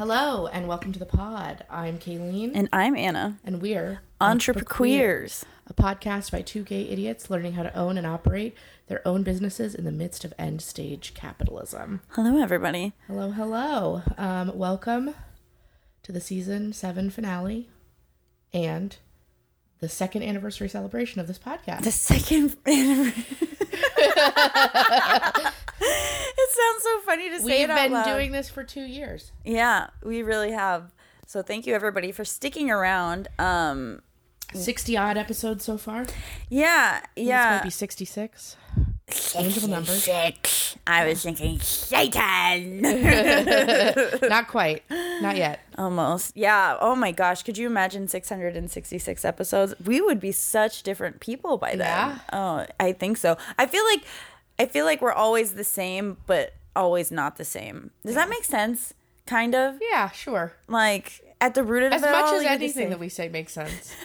Hello and welcome to the pod. I'm Kaylene And I'm Anna. and we're Entreprequeers. a podcast by two gay idiots learning how to own and operate their own businesses in the midst of end stage capitalism. Hello, everybody. Hello, hello. Um, welcome to the season seven finale and the second anniversary celebration of this podcast. The second anniversary. it sounds so funny to say it. We've been doing this for two years. Yeah, we really have. So thank you everybody for sticking around. Um, 60 odd episodes so far. yeah, This yeah. might be 66. Changeable numbers. Six. I was thinking Satan. Not quite. Not yet. Almost. Yeah. Oh my gosh. Could you imagine 666 episodes? We would be such different people by then. Yeah. Oh, I think so. I feel like I feel like we're always the same, but always not the same. Does that make sense? Kind of. Yeah, sure. Like at the root of As it much all, as anything that we say makes sense.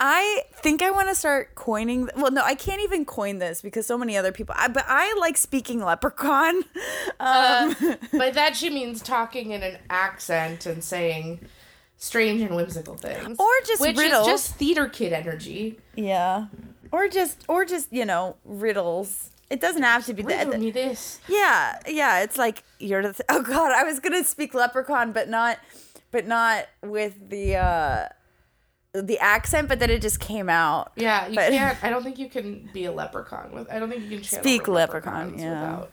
I think I want to start coining. Well, no, I can't even coin this because so many other people. I, but I like speaking leprechaun. Um, By that she means talking in an accent and saying strange and whimsical things. Or just which riddles. is just theater kid energy. yeah, or just or just you know riddles. It doesn't have to be Riddle that. me this. Yeah, yeah. It's like you're the. Th- oh God, I was gonna speak leprechaun, but not, but not with the uh the accent. But then it just came out. Yeah, you But- can't. I don't think you can be a leprechaun with. I don't think you can Speak leprechaun, yeah. without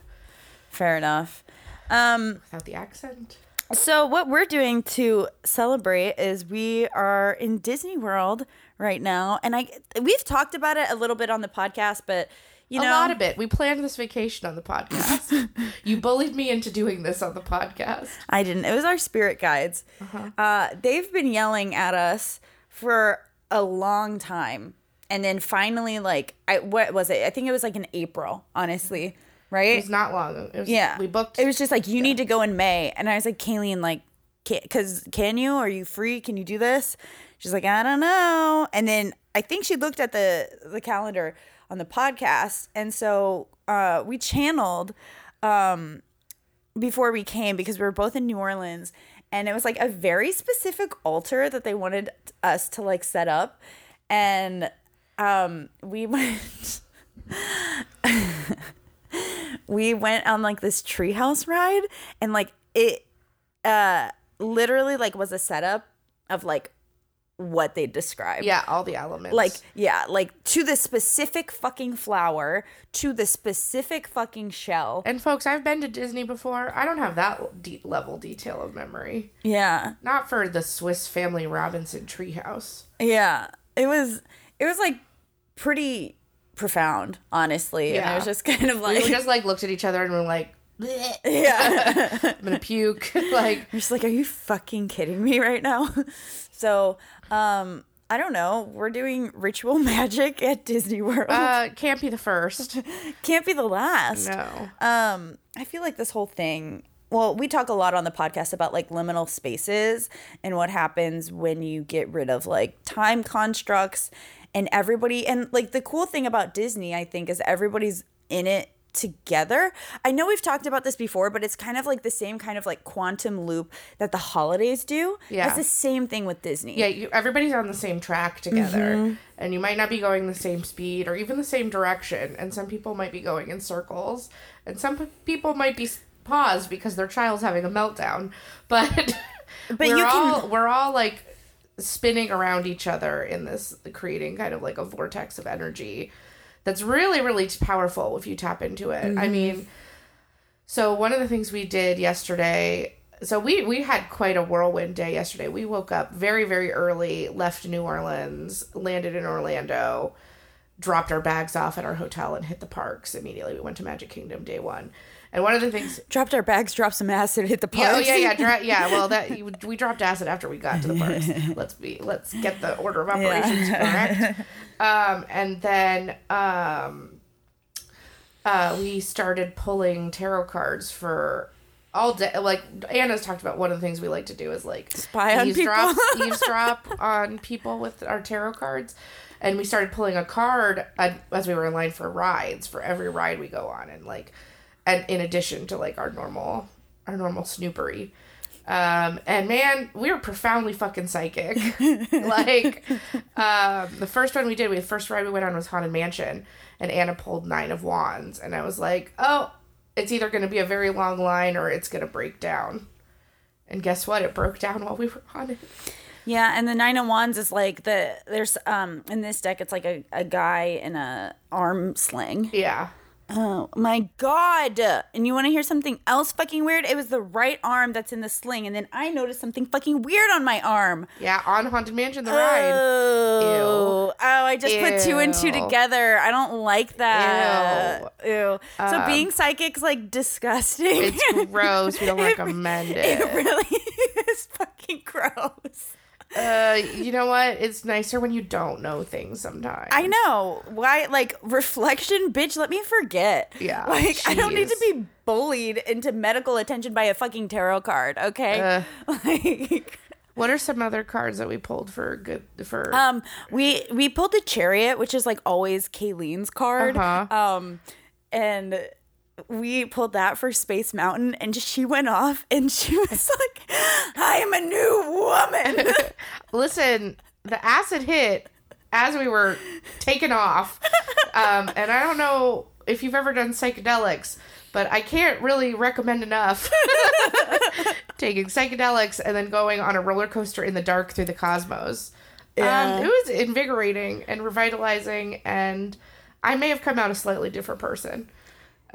Fair enough. Um. without the accent. So what we're doing to celebrate is we are in Disney World right now, and I we've talked about it a little bit on the podcast, but you know, a lot of it. We planned this vacation on the podcast. you bullied me into doing this on the podcast. I didn't. It was our spirit guides. Uh-huh. Uh, they've been yelling at us for a long time, and then finally, like, I what was it? I think it was like in April, honestly, right? It's not long. It was, yeah, we booked. It was just like you need to go in May, and I was like, Kaylene, like, because can you? Are you free? Can you do this? She's like, I don't know. And then I think she looked at the the calendar on the podcast, and so uh, we channeled um, before we came because we were both in New Orleans, and it was like a very specific altar that they wanted us to like set up, and um, we went. we went on like this treehouse ride and like it uh literally like was a setup of like what they describe. yeah, all the elements. like yeah like to the specific fucking flower to the specific fucking shell And folks, I've been to Disney before. I don't have that deep level detail of memory. yeah Not for the Swiss Family Robinson treehouse. yeah it was it was like pretty profound honestly and it was just kind of like We just like looked at each other and were like, "Bleh, yeah I'm gonna puke. like, You're just like, are you fucking kidding me right now? so, um, I don't know. We're doing ritual magic at Disney World. uh, can't be the first. Can't be the last. No. Um, I feel like this whole thing. Well, we talk a lot on the podcast about like liminal spaces and what happens when you get rid of like time constructs and everybody. And like the cool thing about Disney, I think, is everybody's in it together. I know we've talked about this before, but it's kind of like the same kind of like quantum loop that the holidays do. Yeah. It's the same thing with Disney. Yeah, you, everybody's on the same track together, Mm-hmm. and you might not be going the same speed or even the same direction. And some people might be going in circles, and some people might be paused because their child's having a meltdown. But, But we're you can- all we're all like spinning around each other in this, creating kind of like a vortex of energy that's really really powerful if you tap into it. Mm-hmm. I mean. So one of the things we did yesterday, so we we had quite a whirlwind day yesterday. We woke up very very early, left New Orleans, landed in Orlando, dropped our bags off at our hotel and hit the parks immediately. We went to Magic Kingdom day 1. And one of the things Dropped our bags, dropped some acid, hit the yeah, oh yeah, yeah, dra- yeah. Well, that we dropped acid after we got to the parks. Let's be, let's get the order of operations correct. Um, and then um, uh, we started pulling tarot cards for all day. Like Anna's talked about, one of the things we like to do is like Spy on eavesdrop, people. eavesdrop on people with our tarot cards. And we started pulling a card uh, as we were in line for rides for every ride we go on, and like, and in addition to like our normal, our normal snoopery. Um, and man, we were profoundly fucking psychic. like, um, the first one we did, we the first ride we went on was Haunted Mansion, and Anna pulled Nine of Wands, and I was like, oh, it's either going to be a very long line or it's going to break down. And guess what? It broke down while we were on it. Yeah, and the nine of wands is like the there's um in this deck it's like a, a guy in a arm sling. Yeah. Oh my god! And you want to hear something else fucking weird? It was the right arm that's in the sling, and then I noticed something fucking weird on my arm. Yeah, on Haunted Mansion, the ride. Oh, oh! I just put two and two together. I don't like that. Ew. So Um, being psychic's like disgusting. It's gross. We don't recommend It it. really is fucking gross. Uh, you know what? It's nicer when you don't know things sometimes. I know. Why like reflection, bitch, let me forget. Yeah, Like I don't need to be bullied into medical attention by a fucking tarot card, okay? like What are some other cards that we pulled for good for? um we we pulled the chariot, which is like always Kaylene's card. Uh-huh. Um and we pulled that for Space Mountain and she went off and she was like, I am a new woman. Listen, the acid hit as we were taking off, um, and I don't know if you've ever done psychedelics, but I can't really recommend enough taking psychedelics and then going on a roller coaster in the dark through the cosmos. Yeah. Um, it was invigorating and revitalizing, and I may have come out a slightly different person.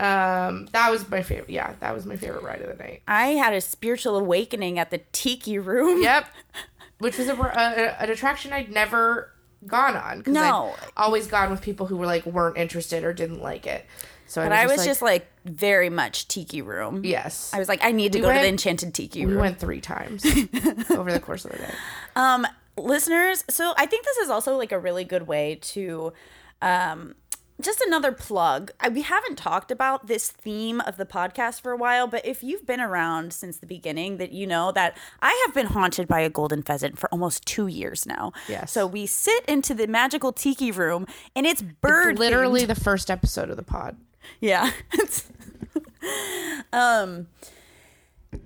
Um, that was my favorite. Yeah, that was my favorite ride of the night. I had a spiritual awakening at the tiki room. Yep. Which was a, a, an attraction I'd never gone on. No. I'd always gone with people who were like weren't interested or didn't like it. So But I was just like very much tiki room. yes. I was like, I need to We go to the enchanted tiki room. we went three times over the course of the day. Um, listeners, so I think this is also like a really good way to um just another plug. I, we haven't talked about this theme of the podcast for a while, but if you've been around since the beginning, that you know that I have been haunted by a golden pheasant for almost two years now. Yes. So we sit into the magical tiki room, and it's bird Literally the first episode of the pod. Yeah. um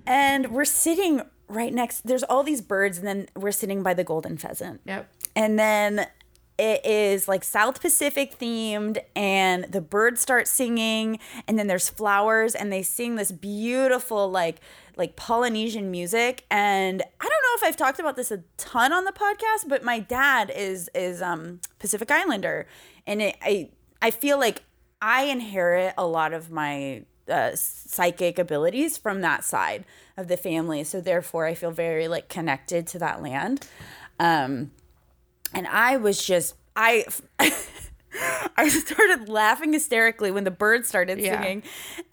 and we're sitting right next there's all these birds and then we're sitting by the golden pheasant. Yep. And then it is like South Pacific themed and the birds start singing and then there's flowers and they sing this beautiful like like Polynesian music and I don't know if I've talked about this a ton on the podcast but my dad is is um Pacific Islander and it, I I feel like I inherit a lot of my uh, psychic abilities from that side of the family so therefore I feel very like connected to that land. Um and I was just I I started laughing hysterically when the birds started Yeah. singing,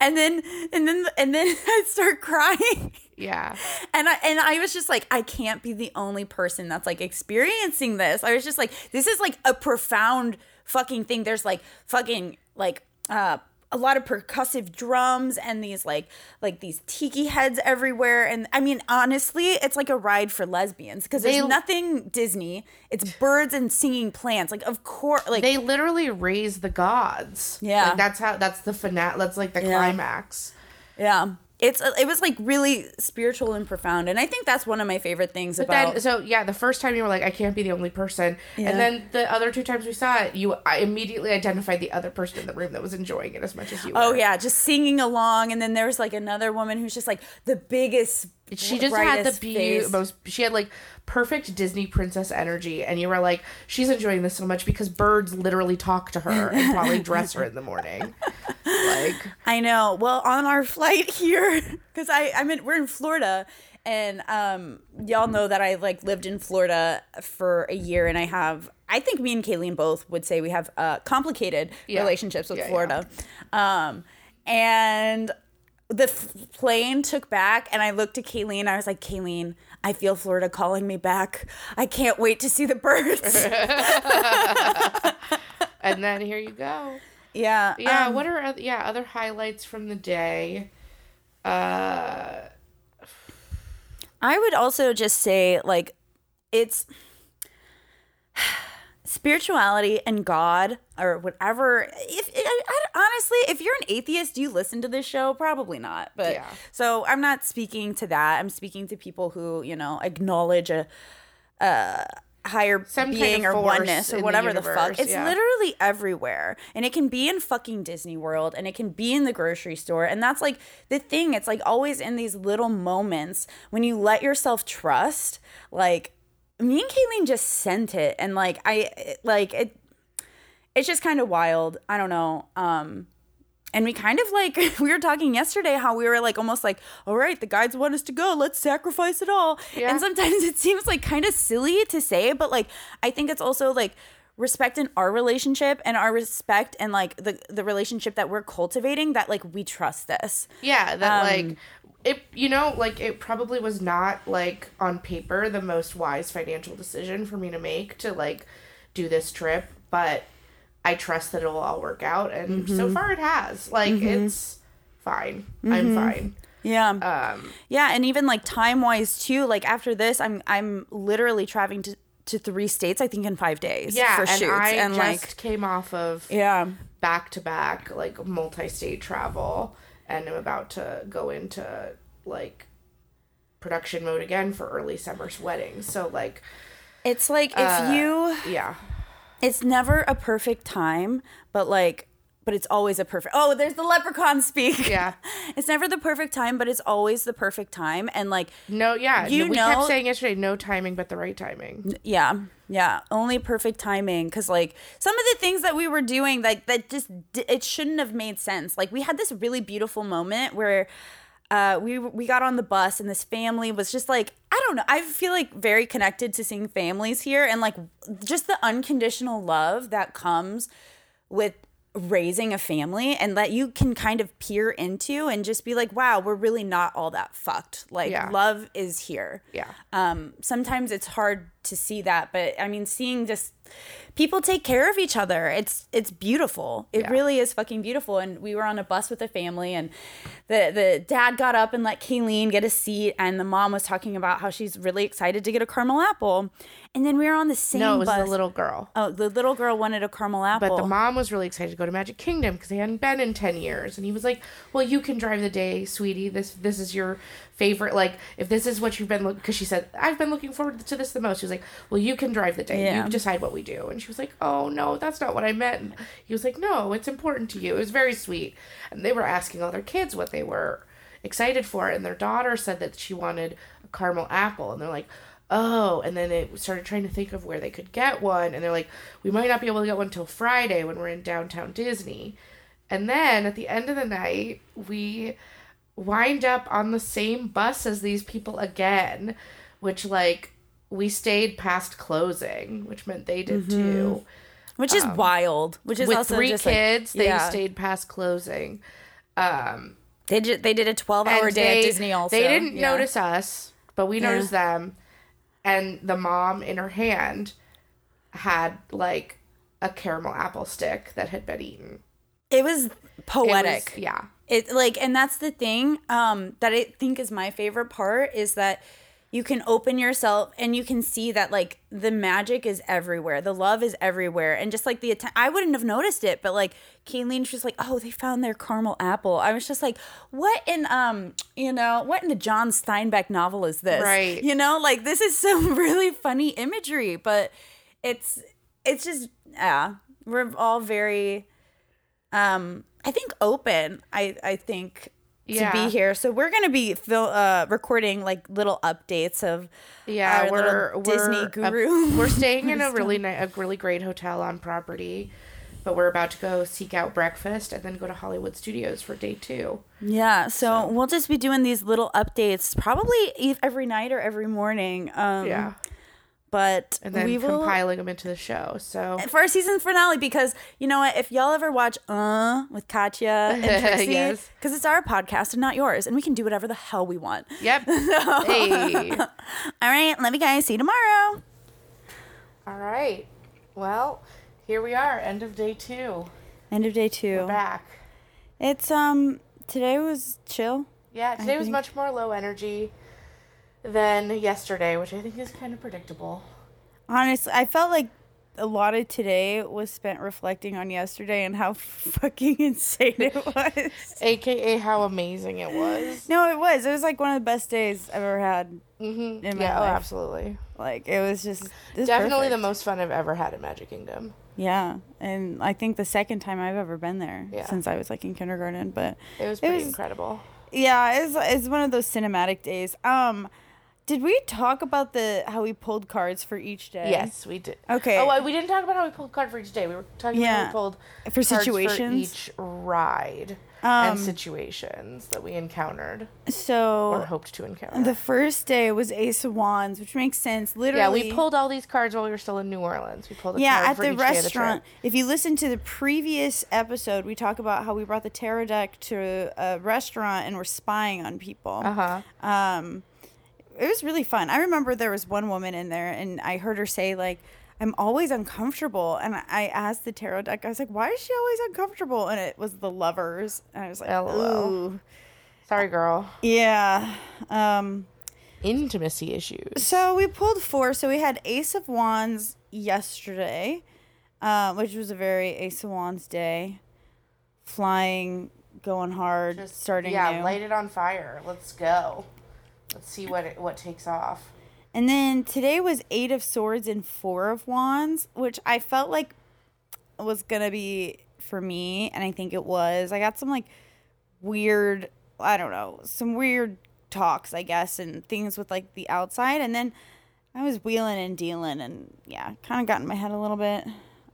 and then and then and then I start crying, Yeah. and I and I was just like, I can't be the only person that's like experiencing this. I was just like, this is like a profound fucking thing. There's like fucking like uh a lot of percussive drums and these like like these tiki heads everywhere and i mean honestly it's like a ride for lesbians because there's nothing disney it's birds and singing plants like of course like They literally raise the gods. Yeah. Like that's how that's the finale that's like the Yeah. climax. yeah it's uh, it was like really spiritual and profound and i think that's one of my favorite things But about then, so yeah, the first time you were like, I can't be the only person, Yeah. and then the other two times we saw it, you I immediately identified the other person in the room that was enjoying it as much as you. Oh were. yeah, just singing along, and then there was like another woman who's just like the biggest. She just had the be- most. She had like perfect Disney princess energy, and you were like, she's enjoying this so much because birds literally talk to her and probably dress her in the morning. Like, I know. Well, on our flight here, because I i mean we're in Florida, and um y'all know that I like lived in Florida for a year, and I have I think me and Kaylene both would say we have uh complicated Yeah. relationships with Yeah, yeah. Florida, um and. The f- plane took back, and I looked at Kaylene. I was like, "Kaylene, I feel Florida calling me back. I can't wait to see the birds." and then here you go. yeah, Yeah. um, what are yeah other highlights from the day? Uh, I would also just say like it's spirituality and God or whatever. If honestly, if you're an atheist, do you listen to this show? Probably not. But Yeah. so I'm not speaking to that. I'm speaking to people who you know acknowledge a, a higher Some kind being of or oneness or the whatever the, fuck. It's yeah. literally everywhere, and it can be in fucking Disney World, and it can be in the grocery store, and that's like the thing. It's like always in these little moments when you let yourself trust. Like me and Kaylene just sent it, and like I like it it's just kind of wild. I don't know. Um and we kind of like we were talking yesterday how we were like almost like, all right, the guides want us to go, let's sacrifice it all. Yeah. And sometimes it seems like kind of silly to say, but like I think it's also like respect in our relationship and our respect and like the the relationship that we're cultivating that like we trust this. Yeah, that Um, like it you know, like it probably was not like on paper the most wise financial decision for me to make to like do this trip, but I trust that it'll all work out and so Mm-hmm. far it has. Like it's fine. I'm fine. Yeah. Um Yeah, and even like time wise too. Like after this, I'm I'm literally traveling to to three states. I think in five days. yeah, for and shoots I and just like came off of yeah. back to back like multi-state travel and I'm about to go into like production mode again for early summer's weddings. So like It's like if Uh, you, yeah. It's never a perfect time, but like, but it's always a perfect. Oh, there's the leprechaun speak. Yeah. it's never the perfect time, but it's always the perfect time. And like, No, yeah. You we know- kept saying yesterday, no timing, but the right timing. yeah, yeah, only perfect timing. Cause like some of the things that we were doing, like that just it shouldn't have made sense. Like we had this really beautiful moment where. Uh, we we got on the bus and this family was just like I don't know I feel like very connected to seeing families here and like just the unconditional love that comes with raising a family and that you can kind of peer into and just be like wow we're really not all that fucked like Yeah. love is here Yeah. um sometimes it's hard to see that but i mean seeing just people take care of each other. It's it's beautiful. It Yeah. really is fucking beautiful. And we were on a bus with a family and the the dad got up and let Kaylene get a seat. And the mom was talking about how she's really excited to get a caramel apple and then we were on the same No, it was bus the little girl. oh the little girl wanted a caramel apple But the mom was really excited to go to Magic Kingdom because they hadn't been in ten years, and he was like, "Well, you can drive the day, sweetie. This this is your favorite. Like, if this is what you've been looking, because she said I've been looking forward to this the most. She was like, "Well, you can drive the day. Yeah. You decide what we do." And she was like, "Oh no, that's not what I meant." And he was like, "No, it's important to you." It was very sweet, and they were asking all their kids what they were excited for, and their daughter said that she wanted a caramel apple, and they're like. Oh, and then it started trying to think of where they could get one, and they're like, we might not be able to get one till Friday when we're in downtown Disney. And then at the end of the night, we wind up on the same bus as these people again, which like we stayed past closing, which meant they did too. which is wild which is With also three just like- kids, they stayed past closing. Um, they did they did a 12 hour day they, at disney also They didn't Yeah. notice us, but we noticed them. And the mom in her hand had like a caramel apple stick that had been eaten. it was It poetic was- yeah. it like and that's the thing um that i think is my favorite part is that you can open yourself and you can see that like the magic is everywhere. The love is everywhere. And just like the atten- i wouldn't have noticed it but like Kaylene's just like oh they found their caramel apple. I was just like what in um you know what in the john steinbeck novel is this? Right. you know like this is some really funny imagery but it's it's just yeah we're all very um i think open. I i think to be here. So we're gonna be fil- uh recording like little updates of Yeah, our we're, little disney we're guru. we're staying in a really ni- a really great hotel on property, but we're about to go seek out breakfast and then go to Hollywood Studios for day two. yeah so, we'll just be doing these little updates probably e- every night or every morning. Um Yeah, but and then we will compiling them into the show. So for our season finale because you know what if y'all ever watch uh with katya and trixie Yes. because it's our podcast and not yours and we can do whatever the hell we want yep. hey. all right love you guys see you tomorrow All right. Well, here we are, end of day two. end of day 2 Back. it's um today was chill Yeah, today was much more low energy than yesterday, which I think is kind of predictable. honestly i felt like a lot of today was spent reflecting on yesterday and how fucking insane it was. AKA how amazing it was. no, it was. It was like one of the best days I've ever had. Mm-hmm. In my Yeah, oh, absolutely. Like it was just it Definitely the most fun I've ever had at Magic Kingdom. Yeah, and I think the second time I've ever been there Yeah. since I was like in kindergarten. But It was It pretty was- incredible. yeah, it's it's one of those cinematic days. Um, did we talk about the how we pulled cards for each day? Yes, we did. Okay. Oh, well, we didn't talk about how we pulled card for each day. We were talking about how we pulled For cards situations? for each ride Um, and situations that we encountered So or hoped to encounter. the first day was Ace of Wands, which makes sense. Literally, yeah, we pulled all these cards while we were still in New Orleans. We pulled a yeah card at for the of the restaurant. if you listen to the previous episode, we talk about how we brought the tarot deck to a restaurant and we're spying on people. Uh huh. um it was really fun i remember there was one woman in there and i heard her say like i'm always uncomfortable and i asked the tarot deck i was like why is she always uncomfortable and it was the lovers and i was like LOL. Ooh. Sorry, girl. yeah um Intimacy issues. so we pulled four so we had ace of wands yesterday uh, which was a very ace of wands day flying going hard Just starting Yeah, new. light it on fire. Let's go. Let's see what it, what takes off. And then today was Eight of Swords and Four of Wands, which I felt like was gonna be for me, and I think it was. I got some like weird, I don't know, some weird talks, I guess, and things with like the outside, and then I was wheeling and dealing, and yeah, kind of got in my head a little bit.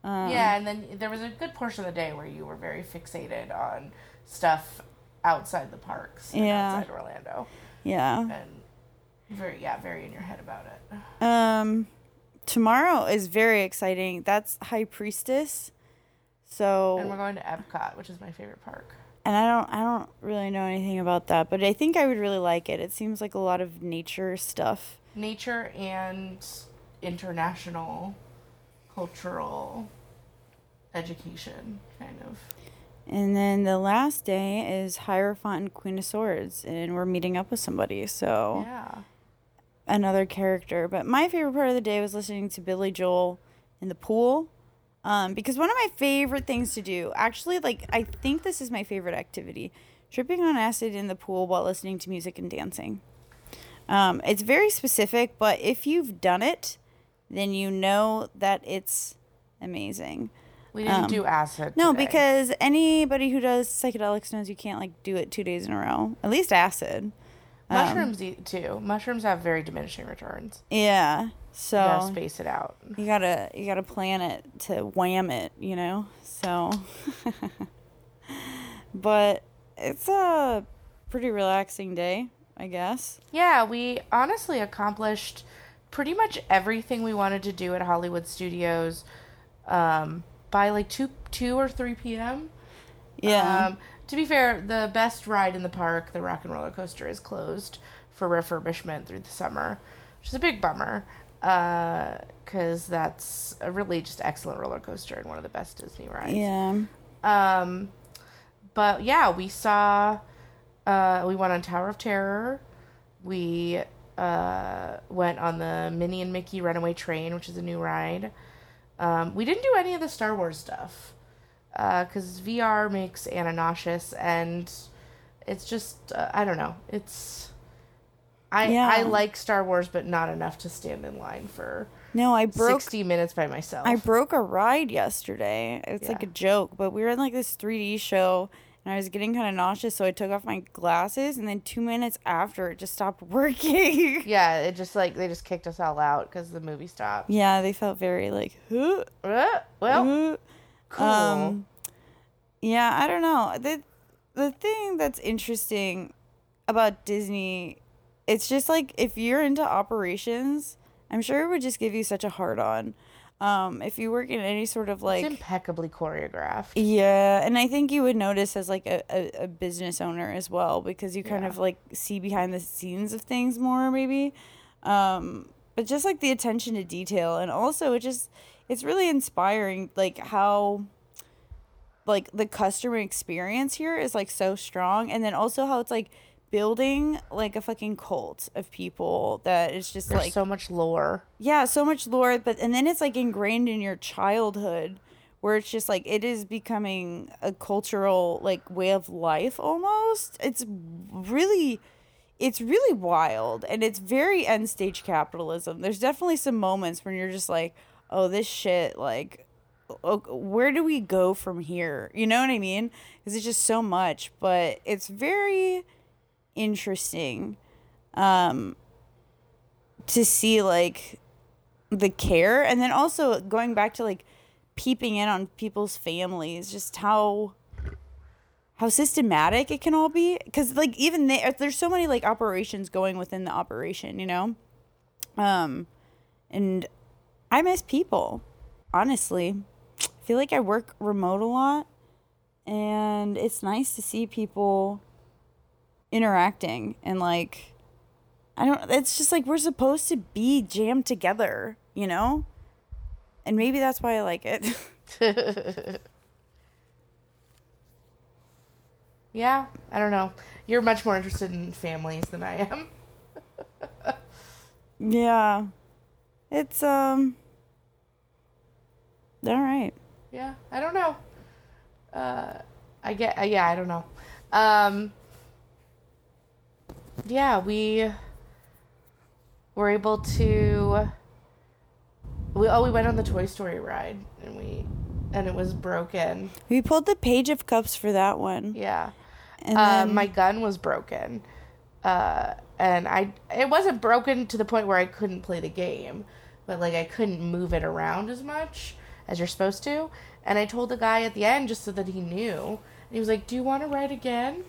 Um, yeah, and then there was a good portion of the day where you were very fixated on stuff outside the parks, Yeah. outside Orlando, yeah. and very yeah, very in your head about it. Um, tomorrow is very exciting. That's High Priestess. So And we're going to Epcot, which is my favorite park. and I don't I don't really know anything about that, but I think I would really like it. It seems like a lot of nature stuff. Nature and international cultural education, kind of. And then the last day is Hierophant and Queen of Swords, and we're meeting up with somebody. So Yeah. another character. But my favorite part of the day was listening to Billy Joel in the pool. Um, because one of my favorite things to do, actually, like I think this is my favorite activity, tripping on acid in the pool while listening to music and dancing. Um, it's very specific, but if you've done it, then you know that it's amazing. We didn't Um, do acid. No, today. because anybody who does psychedelics knows you can't like do it two days in a row. At least acid. Um, mushrooms eat too. Mushrooms have very diminishing returns. Yeah. You So gotta space it out. you gotta you gotta plan it to wham it, you know. So, but it's a pretty relaxing day, I guess. Yeah, we honestly accomplished pretty much everything we wanted to do at Hollywood Studios um, by like two two or three p.m. Yeah. Um, to be fair, the best ride in the park, the Rock and Roller Coaster, is closed for refurbishment through the summer, which is a big bummer. Because that's a really just excellent roller coaster and one of the best Disney rides. yeah. Um, but yeah, we saw. Uh, we went on Tower of Terror. We uh, went on the Minnie and Mickey Runaway Train, which is a new ride. Um, we didn't do any of the Star Wars stuff because VR makes Anna nauseous, and it's just uh, I don't know. It's I Yeah. I like Star Wars, but not enough to stand in line for No, I broke sixty minutes by myself. I broke a ride yesterday. It's like a joke, but we were in like this 3D show and I was getting kind of nauseous, so I took off my glasses and then 2 minutes after it just stopped working. Yeah, it just like they just kicked us all out because the movie stopped. yeah, they felt very like, who? Uh, well, cool. Um, yeah, I don't know. The the thing that's interesting about Disney, it's just like if you're into operations, I'm sure it would just give you such a hard on. Um, if you work in any sort of like it's impeccably choreographed. yeah, and I think you would notice as like a, a, a business owner as well because you kind Yeah. of like see behind the scenes of things more maybe. Um, but just like the attention to detail and also it just it's really inspiring like how like the customer experience here is like so strong and then also how it's like building like a fucking cult of people that is just There's like so much lore. yeah, so much lore, but and then it's like ingrained in your childhood where it's just like it is becoming a cultural like way of life almost. It's really it's really wild and it's very end stage capitalism. There's definitely some moments when you're just like, "Oh, this shit like where do we go from here?" You know what I mean? Cuz it's just so much, but it's very interesting um to see like the care. And then also going back to like peeping in on people's families just how how systematic it can all be. Because like even they, there's so many like operations going within the operation you know? Um and i miss people honestly. I feel like i work remote a lot and it's nice to see people interacting and like I don't it's just like we're supposed to be jammed together, you know? And maybe that's why I like it. Yeah, I don't know. You're much more interested in families than I am. yeah. It's um all right. Yeah, I don't know. Uh, I get. Uh, yeah, I don't know. Um, yeah, we were able to. We oh we went on the Toy Story ride and we and it was broken. We pulled the page of cups for that one. Yeah. And Uh, then my gun was broken. Uh, and I it wasn't broken to the point where I couldn't play the game, but like I couldn't move it around as much as you're supposed to. And I told the guy at the end just so that he knew. And he was like, "Do you want to ride again?"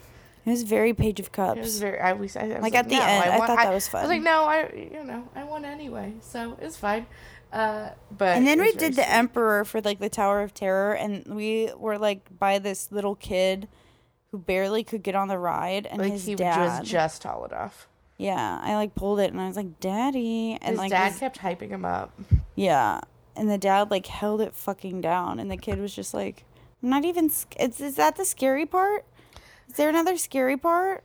It was very page of Cups. It was very. I was, I was Like, at the "No, end, I want- thought that was fun. I was like, "No, I you know I won anyway, so it's fine." Uh, but And then we did the emperor for like the Tower of Terror and we were like by this little kid who barely could get on the ride and Like his he dad was just tall enough. Yeah, I like pulled it and I was like, "Daddy," and His like, dad his- kept hyping him up. yeah, and the dad like held it fucking down, and the kid was just like, "I'm not even." Sc- is, is that the scary part? Is there another scary part?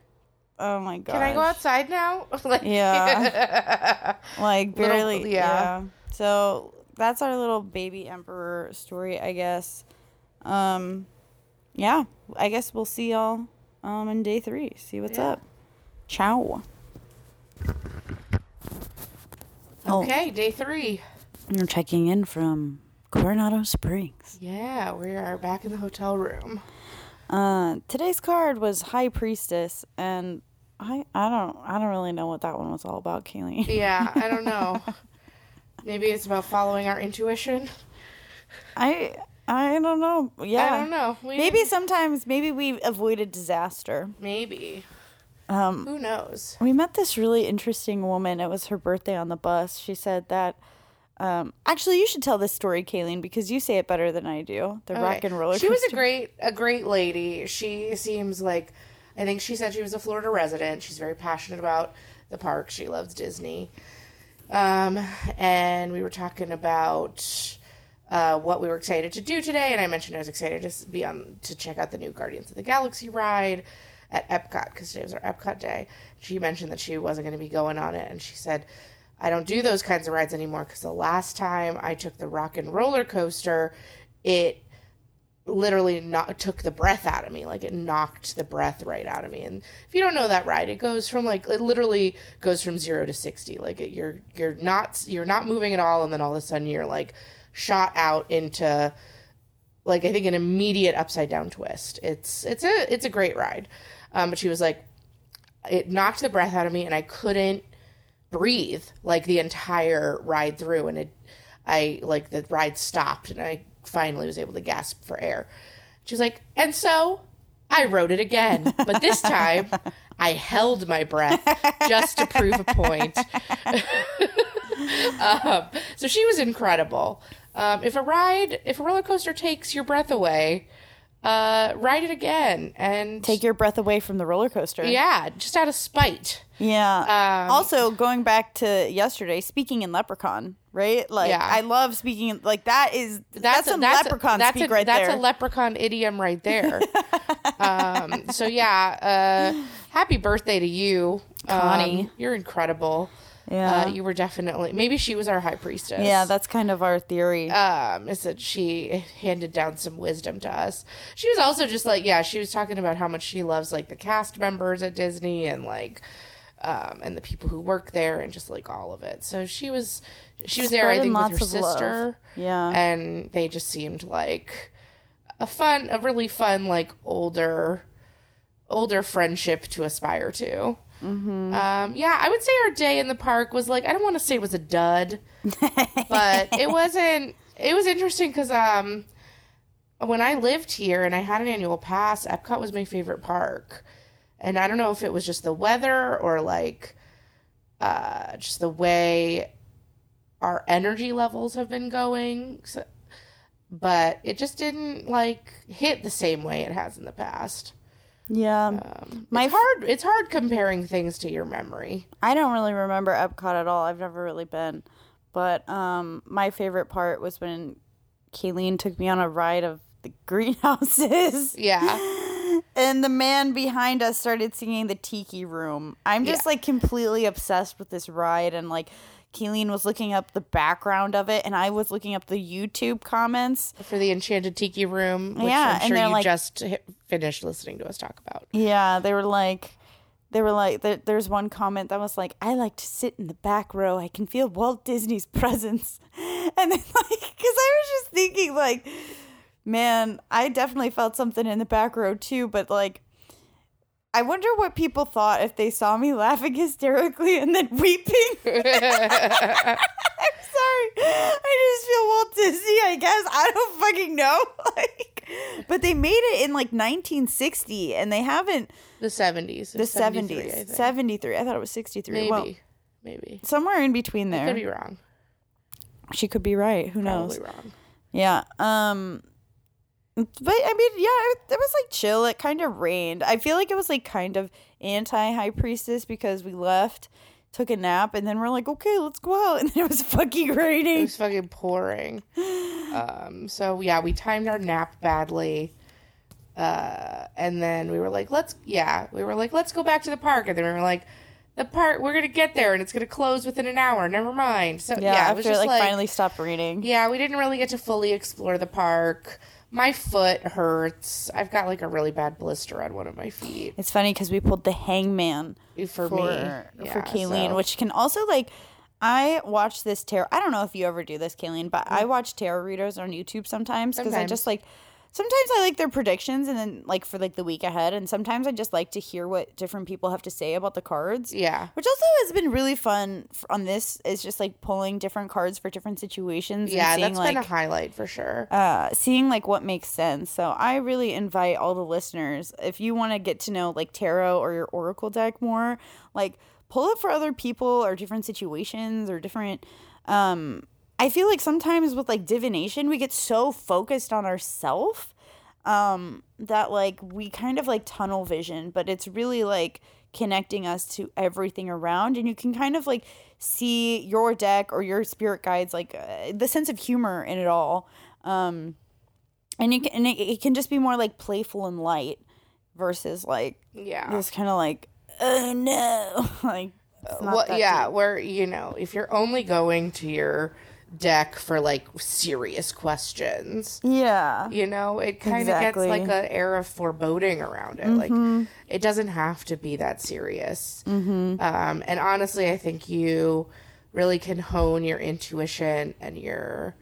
Oh my god! Can I go outside now? like, Yeah. Like Little- barely. yeah. yeah. So that's our little baby emperor story, I guess. Um, yeah, I guess we'll see y'all um in day three. See what's Yeah. up. Ciao. Oh. Okay, day three. You're checking in from Coronado Springs. Yeah, we are back in the hotel room. Uh, today's card was High Priestess, and I I don't I don't really know what that one was all about, Kaylee. Yeah, I don't know. Maybe it's about following our intuition. I I don't know. Yeah, I don't know. We, Maybe sometimes maybe we avoided disaster. Maybe. Um, Who knows? we met this really interesting woman. It was her birthday on the bus. She said that. Um, actually, you should tell this story, Kaylene, because you say it better than I do. The rock and roller. She was a great, a great lady. She seems like, I think she said she was a Florida resident. She's very passionate about the park. She loves Disney. Um, and we were talking about uh, what we were excited to do today, and I mentioned I was excited to be on to check out the new Guardians of the Galaxy ride at Epcot because today was our Epcot day. She mentioned that she wasn't going to be going on it, and she said, "I don't do those kinds of rides anymore because the last time I took the Rock and Roller Coaster, it." literally not took the breath out of me. Like it knocked the breath right out of me. And if you don't know that ride it goes from like it literally goes from 0 to 60 like it, you're you're not you're not moving at all and then all of a sudden you're like shot out into like I think an immediate upside down twist. It's it's a it's a great ride. Um but she was like it knocked the breath out of me and I couldn't breathe like the entire ride through and it I like the ride stopped and I finally was able to gasp for air. She's like, and so I wrote it again, but this time I held my breath just to prove a point. um, so she was incredible. Um, if a ride, if a roller coaster takes your breath away, uh, ride it again and Take your breath away from the roller coaster. yeah, just out of spite. Yeah. Um, also, going back to yesterday, speaking in Leprechaun, right? Like, Yeah. I love speaking in, like that is that's, some Leprechaun that's speak a, right that's there. That's a leprechaun idiom right there. um, so yeah, uh, happy birthday to you, Connie. Um, you're incredible. Yeah. Uh, you were definitely maybe she was our high priestess. yeah, that's kind of our theory. um is that she handed down some wisdom to us. She was also just like yeah, she was talking about how much she loves like the cast members at Disney and like um and the people who work there and just like all of it. So she was she was there I think with her of love. sister. Yeah. And they just seemed like a fun a really fun like older older friendship to aspire to. Mm-hmm. Um, yeah, I would say our day in the park was like I don't want to say it was a dud, but it wasn't. It was interesting because um, when I lived here and I had an annual pass, Epcot was my favorite park, and I don't know if it was just the weather or like uh, just the way our energy levels have been going. So, but it just didn't like hit the same way it has in the past. Yeah. Um, My it's hard. It's hard comparing things to your memory. I don't really remember Epcot at all. I've never really been. But um, my favorite part was when Kaylene took me on a ride of the greenhouses. Yeah. and the man behind us started singing the Tiki Room. I'm just Yeah. like completely obsessed with this ride. And like Kaylene was looking up the background of it, and I was looking up the YouTube comments. for the Enchanted Tiki Room, which Yeah, I'm sure you like- just finished listening to us talk about. Yeah, they were like, they were like, there, there's one comment that was like, I like to sit in the back row. I can feel Walt Disney's presence. And then, like, because I was just thinking, like, man, I definitely felt something in the back row too, but like, I wonder what people thought if they saw me laughing hysterically and then weeping. I'm sorry. I just feel Walt Disney, I guess. I don't fucking know. Like, but they made it in like 1960 and they haven't The 70s. the 73, I 70s. 73. I thought it was 63. Maybe. Well, Maybe. somewhere in between there. Could be wrong. she could be right. Who knows? Probably wrong. Yeah. Um but I mean, yeah, it, was like chill. It kind of rained. I feel like it was like kind of anti high priestess because we left, took a nap, and then we're like, okay, let's go out, and then it was fucking raining. It was fucking pouring. Um, so yeah, we timed our nap badly. Uh, and then we were like, let's, yeah, we were like, let's go back to the park. And then we were like, the park, we're going to get there and it's going to close within an hour. Never mind. So Yeah, yeah, it was after it just like, like, finally stopped raining. yeah, we didn't really get to fully explore the park. My foot hurts. I've got like a really bad blister on one of my feet. It's funny because we pulled the hangman For, for me. for Kaylene, so- which can also like I watch this tarot. I don't know if you ever do this, Kaylene, but I mm. watch tarot readers on YouTube sometimes because I just like sometimes I like their predictions and then like for like the week ahead, and sometimes I just like to hear what different people have to say about the cards. Yeah. Which also has been really fun on this is just like pulling different cards for different situations. Yeah, and seeing, that's like, been a highlight for sure. uh, seeing like what makes sense. So I really invite all the listeners if you want to get to know like tarot or your oracle deck more, like pull it for other people or different situations or different. Um, I feel like sometimes with like divination, we get so focused on ourself um, that like we kind of like tunnel vision, but it's really like connecting us to everything around, and you can kind of like see your deck or your spirit guides, like uh, the sense of humor in it all. Um, and you can, and it, it can just be more like playful and light versus like yeah. this kind of like oh no like well, yeah, deep. where you know, if you're only going to your deck for like serious questions, yeah you know, it kind of Exactly. gets like an air of foreboding around it. Mm-hmm. Like, it doesn't have to be that serious. Mm-hmm. Um, and honestly, I think you really can hone your intuition and your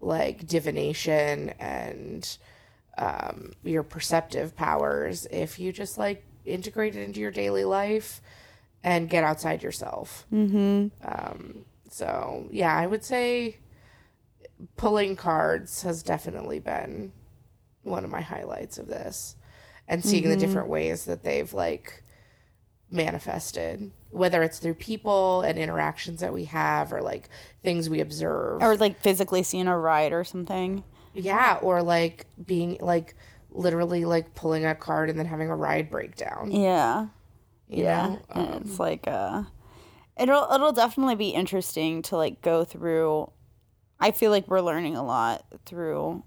like divination and um, your perceptive powers if you just like integrate it into your daily life and get outside yourself. Mm-hmm. Um, so yeah, I would say pulling cards has definitely been one of my highlights of this, and seeing the different ways that they've like manifested, whether it's through people and interactions that we have, or like things we observe, or like physically seeing a ride or something. Yeah, or like being like literally like pulling a card and then having a ride breakdown. yeah. You yeah Um, it's like uh it'll it'll definitely be interesting to like go through i feel like we're learning a lot through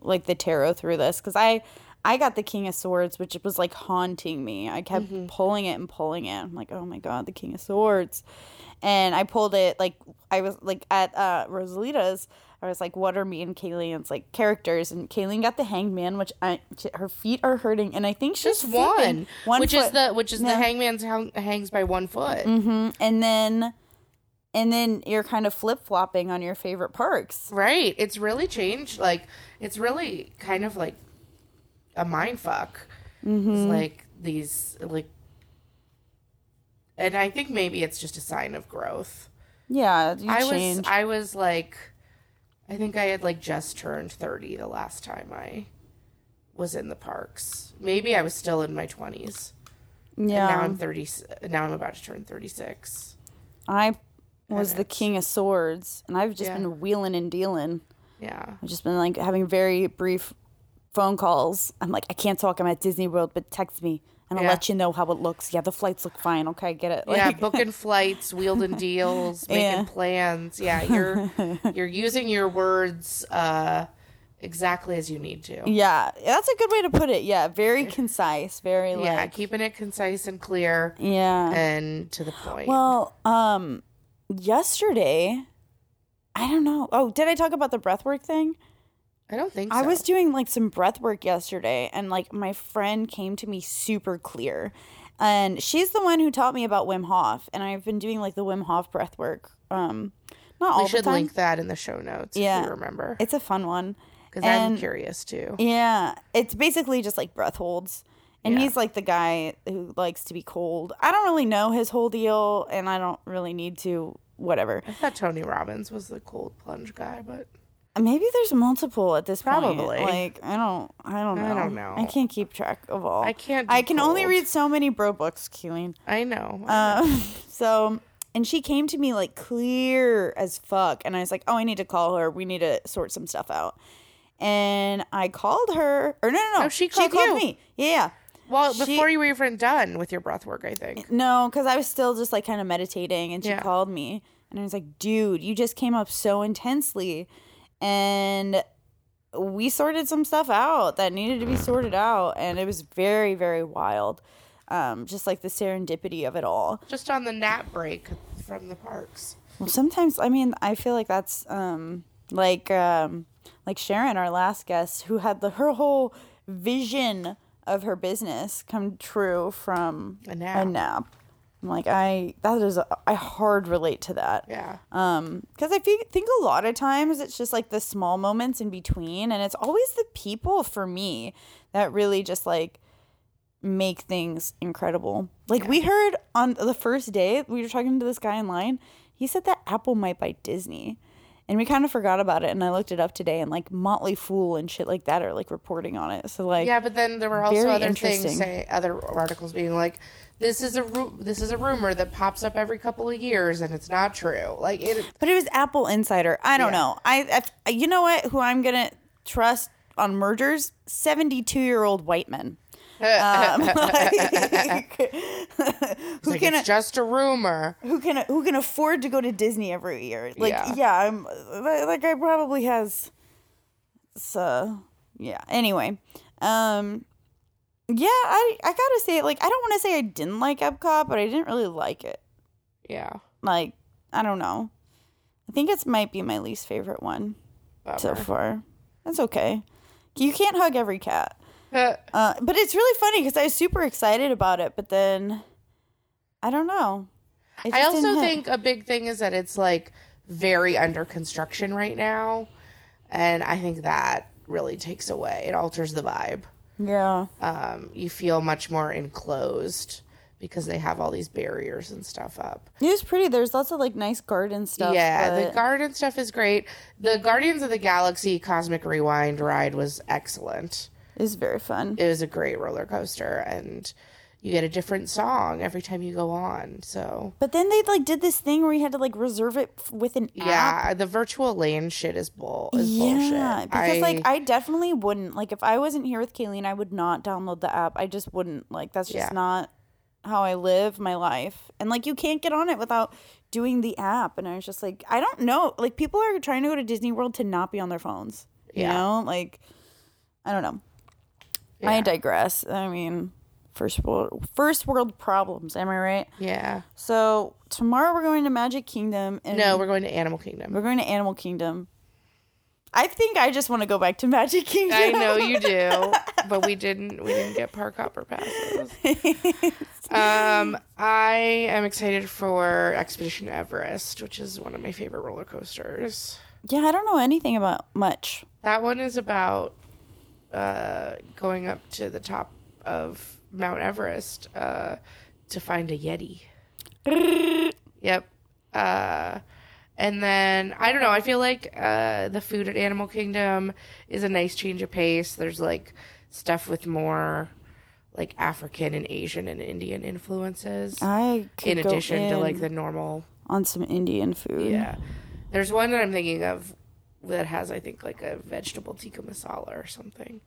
like the tarot through this because i I got the King of Swords, which was like haunting me. I kept Mm-hmm. pulling it and pulling it. I'm like, oh my god, the King of Swords. And I pulled it like I was like at uh Rosalita's. I was like, what are me and Kaylene's like characters? And Kaylene got the Hanged Man, which I her feet are hurting, and I think she's Just flipping. one, which is the which is the hangman's hang, hangs by one foot. Mm-hmm. And then, and then you're kind of flip flopping on your favorite parks. Right. It's really changed. Like it's really kind of like a mind fuck. Mm-hmm. It's like these like, and I think maybe it's just a sign of growth. Yeah, you I was I was like, I think I had like just turned thirty the last time I was in the parks. Maybe I was still in my twenties. yeah, Now I'm thirty. Now I'm about to turn thirty six. I was And the king of swords, and I've just Yeah. been wheeling and dealing. Yeah. I've just been like having very brief phone calls. I'm like, I can't talk. I'm at Disney World, but text me, and I'll Yeah. let you know how it looks. Yeah, the flights look fine. Okay, get it. yeah, booking flights, wielding deals, making Yeah. plans. Yeah, you're you're using your words uh, exactly as you need to. yeah, that's a good way to put it. Yeah, very concise. Very Yeah, like, keeping it concise and clear yeah. and to the point. Well, um, yesterday, I don't know. Oh, did I talk about the breathwork thing? I don't think so. I was doing like some breath work yesterday, and like my friend came to me super clear. And she's the one who taught me about Wim Hof, and I've been doing like the Wim Hof breath work. Um, not all We the should time. link that in the show notes if Yeah. you remember. It's a fun one. Because I'm curious too. Yeah, it's basically just like breath holds. And Yeah. he's like the guy who likes to be cold. I don't really know his whole deal, and I don't really need to. Whatever. I thought Tony Robbins was the cold plunge guy, but Maybe there's multiple at this Probably. point. Like I don't, I don't know. I don't know. I can't keep track of all. I can't I can only read so many bro books, Kaylene. I know. Um, so, and she came to me like clear as fuck, and I was like, oh, I need to call her. We need to sort some stuff out. And I called her, or no, no, no, Oh, she called you. me. Yeah, yeah. well, she- before you were even done with your breath work, I think. No, because I was still just like kind of meditating, and she Yeah. called me, and I was like, "Dude, you just came up so intensely," and we sorted some stuff out that needed to be sorted out, and it was very, very wild. Um, just like the serendipity of it all. Just on the nap break from the parks. Well, sometimes I mean I feel like that's um, like um, like Sharon, our last guest, who had the her whole vision of her business come true from A nap. A nap. I'm like I that is I hard relate to that. Yeah. Um, because I think think a lot of times it's just like the small moments in between, and it's always the people for me that really just like make things incredible. Like we heard on the first day we were talking to this guy in line. He said that Apple might buy Disney. And we kind of forgot about it, and I looked it up today, and like Motley Fool and shit like that are like reporting on it. So like, Yeah, but then there were also other things, say other articles being like, "This is a ru- this is a rumor that pops up every couple of years, and it's not true." Like it, But it was Apple Insider. I don't Yeah. know. I, I you know what? Who I'm gonna trust on mergers? Seventy two year old white men. Um, like, who like, can it's just a rumor. who can who can afford to go to Disney every year? Like Yeah. yeah, I'm like I probably has. So yeah. Anyway, um, yeah, I I gotta say like I don't want to say I didn't like Epcot, but I didn't really like it. Yeah. Like I don't know. I think it's might be my least favorite one so far. That's okay. You can't hug every cat. Uh, but it's really funny because I was super excited about it, but then I don't know. I also think a big thing is that it's like very under construction right now, and I think that really takes away. It alters the vibe. yeah, Um, you feel much more enclosed because they have all these barriers and stuff up. it was pretty. There's lots of like nice garden stuff. yeah, the garden stuff is great. The Guardians of the Galaxy Cosmic Rewind ride was excellent. It was very fun. It was a great roller coaster, and you get a different song every time you go on. So But then they like did this thing where you had to like reserve it with an app. yeah, the virtual lane shit is bull. Is Yeah, bullshit. because like I definitely wouldn't like if I wasn't here with Kaylene, I would not download the app. I just wouldn't like that's just Yeah. not how I live my life. And like you can't get on it without doing the app. And I was just like, I don't know. Like people are trying to go to Disney World to not be on their phones. You Yeah. know, like I don't know. I digress. I mean, first world first world problems. Am I right? Yeah. So tomorrow we're going to Magic Kingdom, and No, we're going to Animal Kingdom. we're going to Animal Kingdom. I think I just want to go back to Magic Kingdom. I know you do, but we didn't. We didn't get park hopper passes. Um, I am excited for Expedition Everest, which is one of my favorite roller coasters. Yeah, I don't know anything about much. That one is about uh, going up to the top of Mount Everest uh, to find a Yeti. yep. Uh, and then I don't know. I feel like uh, the food at Animal Kingdom is a nice change of pace. There's like stuff with more like African and Asian and Indian influences, I could in go addition to like the normal on some Indian food. yeah. There's one that I'm thinking of that has, I think, like a vegetable tikka masala or something.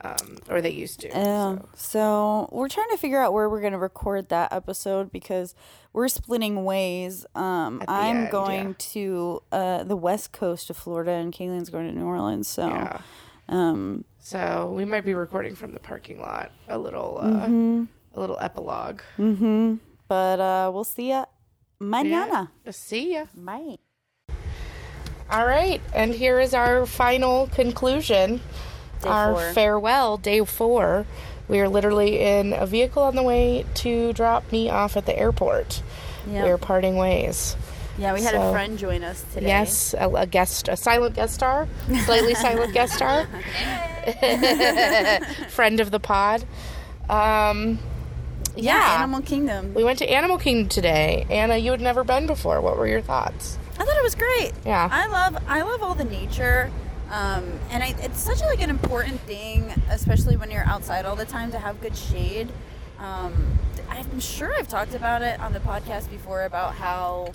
Um, or they used to. So. So we're trying to figure out where we're going to record that episode because we're splitting ways. Um, I'm end, going yeah. to uh, the west coast of Florida, and Kaylene's going to New Orleans. So, Yeah. um, So we might be recording from the parking lot. A little, uh, Mm-hmm. a little epilogue. but uh, we'll see ya mañana. Yeah. See ya. Bye. All right, and here is our final conclusion. Day our four. farewell, day four. We are literally in a vehicle on the way to drop me off at the airport. Yeah. We are parting ways. Yeah, we had So- a friend join us today. Yes, a, a guest, a silent guest star, slightly silent guest star, friend of the pod. Um, Yeah, yeah, Animal Kingdom. we went to Animal Kingdom today. Anna, you had never been before. What were your thoughts? I thought it was great. Yeah. I love I love all the nature. Um, and I, it's such like an important thing, especially when you're outside all the time, to have good shade. Um, I'm sure I've talked about it on the podcast before about how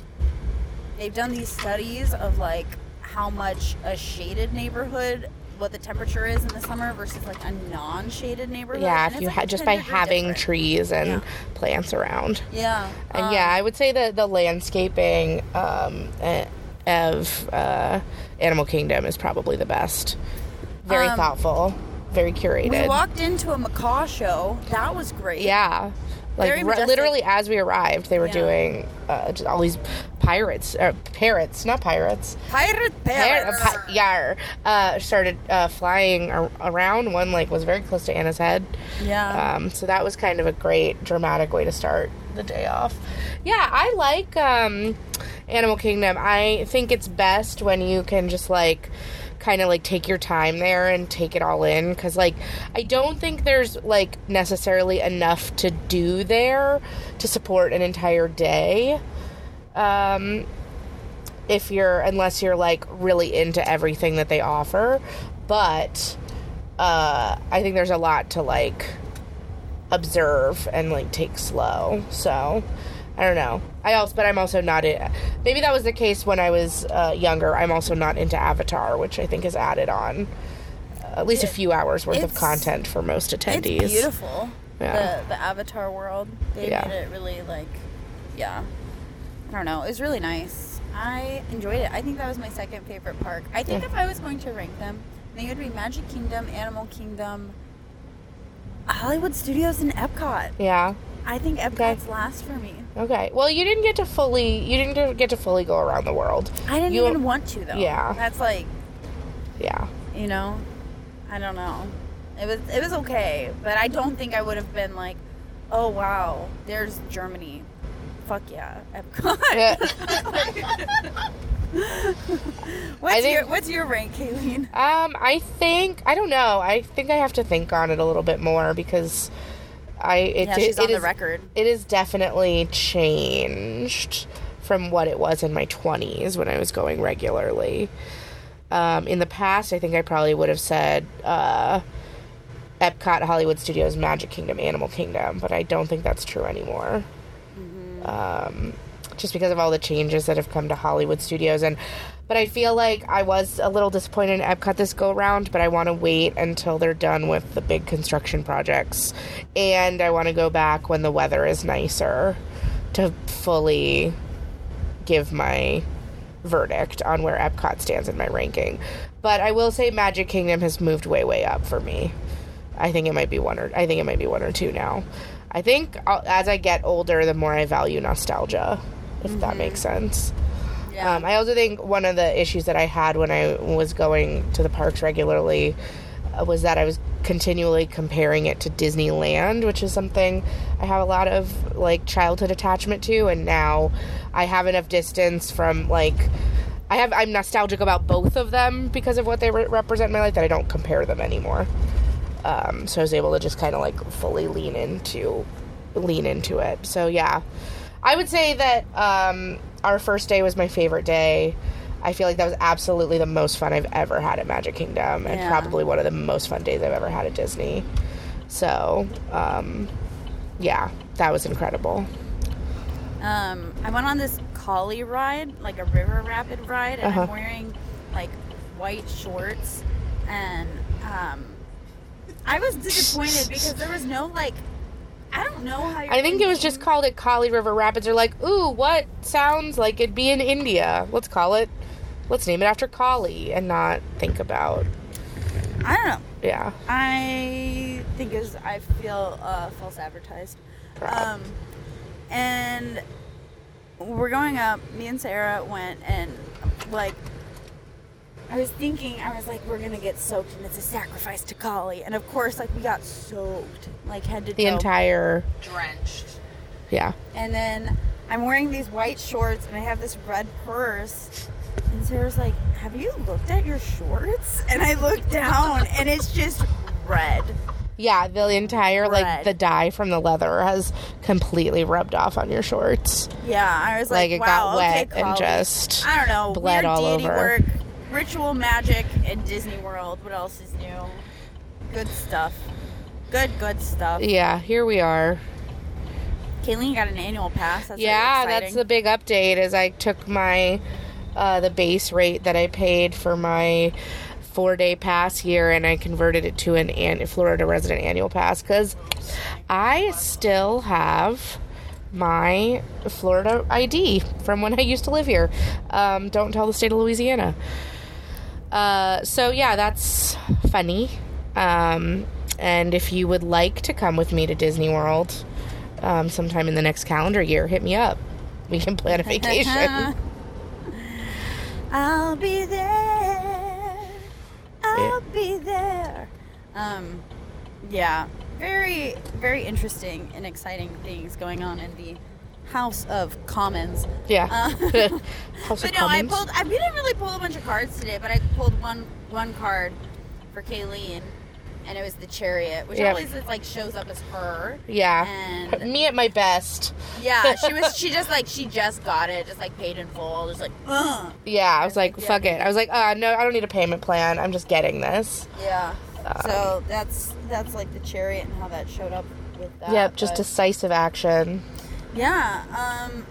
they've done these studies of like how much a shaded neighborhood, what the temperature is in the summer versus like a non-shaded neighborhood. Yeah, And if you like, had just by having difference. trees and Yeah. plants around. Yeah, And um, yeah, I would say that the landscaping um, eh, of uh, Animal Kingdom is probably the best. Very Um, thoughtful, very curated. We walked into a macaw show. That was great. Yeah. Like majestic. literally as we arrived, they were Yeah. doing uh, just all these pirates, uh, parrots, not pirates. Pirate Par- parrots. uh, pi- yar, uh, started uh, flying ar- around. One like was very close to Anna's head. Yeah. Um, so that was kind of a great dramatic way to start the day off. Yeah, I like um, Animal Kingdom. I think it's best when you can just like kind of like take your time there and take it all in because like i don't think there's like necessarily enough to do there to support an entire day. Um if you're unless you're like really into everything that they offer. But uh i think there's a lot to like observe and like take slow. So i don't know i also but i'm also not in, maybe that was the case when i was uh, younger i'm also not into avatar which i think is added on uh, at least a few hours worth of content for most attendees It's beautiful. Yeah. The the Avatar world. They Yeah. made it really like yeah. I don't know. It was really nice. I enjoyed it. I think that was my second favorite park. I think Yeah. if I was going to rank them, I think it would be Magic Kingdom, Animal Kingdom, Hollywood Studios, and Epcot. yeah I think Epcot's last for me. Okay well you didn't get to fully you didn't get to fully go around the world I didn't You- even want to though. Yeah. That's like yeah you know, I don't know. It was it was okay, but I don't think I would have been like, oh wow, there's Germany. Fuck yeah, Epcot. what's I think- your what's your rank, Kaylene? Um, I think I don't know. I think I have to think on it a little bit more because I it, Yeah, it- she's on it the is- record. It is definitely changed from what it was in my twenties when I was going regularly. Um, in the past, I think I probably would have said uh, Epcot, Hollywood Studios, Magic Kingdom, Animal Kingdom, but I don't think that's true anymore. Um, just because of all the changes that have come to Hollywood Studios, and but I feel like I was a little disappointed in Epcot this go round, but I want to wait until they're done with the big construction projects, and I want to go back when the weather is nicer to fully give my verdict on where Epcot stands in my ranking. But I will say Magic Kingdom has moved way, way up for me. I think it might be one or I think it might be one or two now. I think uh, as I get older, the more I value nostalgia, if that mm-hmm. makes sense. Yeah. Um, I also think one of the issues that I had when I was going to the parks regularly uh, was that I was continually comparing it to Disneyland, which is something I have a lot of like childhood attachment to, and now I have enough distance from like. I have I'm nostalgic about both of them because of what they re- represent in my life that I don't compare them anymore. Um, so I was able to just kind of like fully lean into lean into it. So yeah, I would say that um, our first day was my favorite day. I feel like that was absolutely the most fun I've ever had at Magic Kingdom, and Yeah. probably one of the most fun days I've ever had at Disney. So, um, yeah, that was incredible. Um, I went on this Kali ride, like a river rapid ride, and Uh-huh. I'm wearing like white shorts, and um, I was disappointed because there was no like, I don't know how. You're I think it was just called it Kali River Rapids. They're like, ooh, what sounds like it'd be in India? Let's call it. Let's name it after Kali and not think about. I don't know. Yeah. I think is I feel uh, false advertised. Um, and we're going up. Me and Sarah went and like I was thinking I was like we're gonna get soaked and it's a sacrifice to Kali and of course like we got soaked like head to The toe entire. drenched. Yeah. And then I'm wearing these white shorts and I have this red purse. And Sarah's like, Have you looked at your shorts? And I look down and it's just red. Yeah, the entire like the dye from the leather has completely rubbed off on your shorts. Yeah, I was Like, like, it wow, got okay, wet and just I don't know, bled all over. work, ritual magic, and Disney World. What else is new? Good stuff. Good, good stuff. Yeah, here we are. Kaylene got an annual pass. That's yeah, really that's the big update. Is I took my uh, the base rate that I paid for my four day pass here, and I converted it to an, an Florida resident annual pass because I still have my Florida ID from when I used to live here. Um, don't tell the state of Louisiana. Uh, so yeah, that's funny. Um, and if you would like to come with me to Disney World um, sometime in the next calendar year, hit me up. We can plan a vacation. I'll be there. I'll be there. Um, yeah, very, very interesting and exciting things going on in the House of Commons. yeah. Uh, House of But no, I pulled. I we didn't really pull a bunch of cards today, but I pulled one one card for Kaylene, and it was the Chariot, which Yep. always is, like shows up as her. yeah. And me at my best. yeah, she was. She just like she just got it, just like paid in full, just like Ugh. Yeah, I was like, Yeah. fuck it. I was like, uh, no, I don't need a payment plan. I'm just getting this. yeah. Um, So that's that's like the Chariot and how that showed up with that. yep, just but- decisive action. Yeah. Um.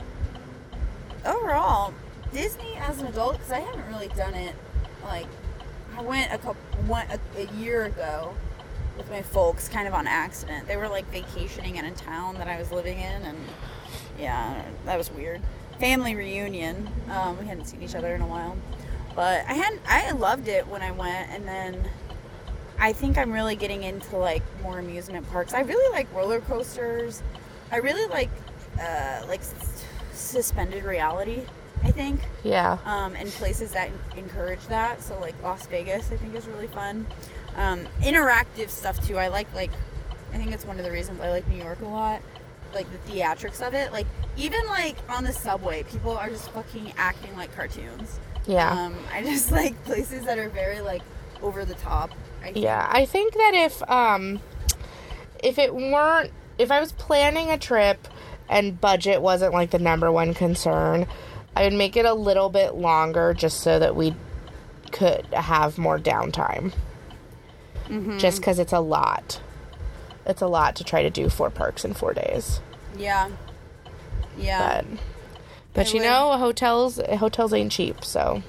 Overall, Disney as an adult, because I haven't really done it. Like, I went a couple, one a, a year ago with my folks, kind of on accident. They were like vacationing in a town that I was living in, and yeah, that was weird. Family reunion. Um, we hadn't seen each other in a while, but I had I loved it when I went, and then. I think I'm really getting into like more amusement parks. I really like roller coasters. I really like uh, like s- suspended reality. I think, Yeah. um, and places that encourage that. So like Las Vegas, I think is really fun. Um, interactive stuff too. I like like I think it's one of the reasons I like New York a lot. Like the theatrics of it. Like even like on the subway, people are just fucking acting like cartoons. Yeah. Um, I just like places that are very like over the top. I think. Yeah, I think that if um if it weren't if I was planning a trip and budget wasn't like the number one concern, I would make it a little bit longer just so that we could have more downtime. Mm-hmm. Just because it's a lot. It's a lot to try to do four parks in four days. Yeah. Yeah. But but I you would- know, hotels hotels ain't cheap, so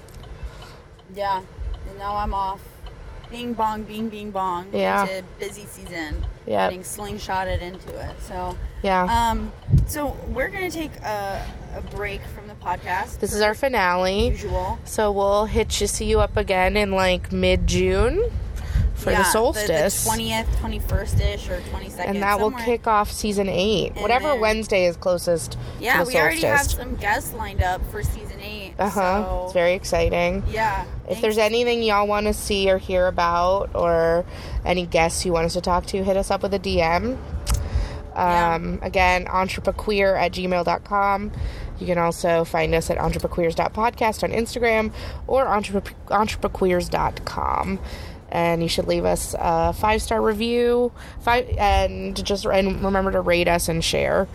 Yeah, and now I'm off. Bing bong, bing bing bong. Yeah. Into busy season. Yep. Getting slingshotted into it. So, yeah. um, so we're gonna take a, a break from the podcast. this is our finale. usual. So we'll hit you see you up again in like mid June for the solstice. twentieth, twenty first ish, or twenty second, and that will kick off season eight. Whatever then- Wednesday is closest. Yeah, to the we already have some guests lined up for season eight. Uh huh. So, It's very exciting. yeah. If there's anything y'all want to see or hear about, or any guests you want us to talk to, hit us up with a DM. Um, Again, entreprequeer at gmail.com. You can also find us at entreprequeers.podcast on Instagram or entreprequeers.com. And you should leave us a five star review, five, and just and remember to rate us and share,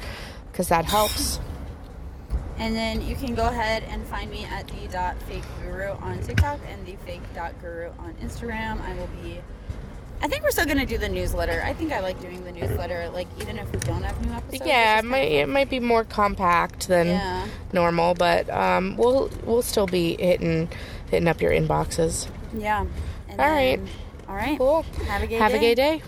because that helps. And then you can go ahead and find me at the dot fake guru on TikTok and the fake dot guru on Instagram. I will be. I think we're still gonna do the newsletter. I think I like doing the newsletter, like even if we don't have new episodes. yeah, it might it might be more compact than Yeah. normal, but um, we'll we'll still be hitting hitting up your inboxes. Yeah. And All right. then- All right. Cool. Have a gay Have day. a gay day.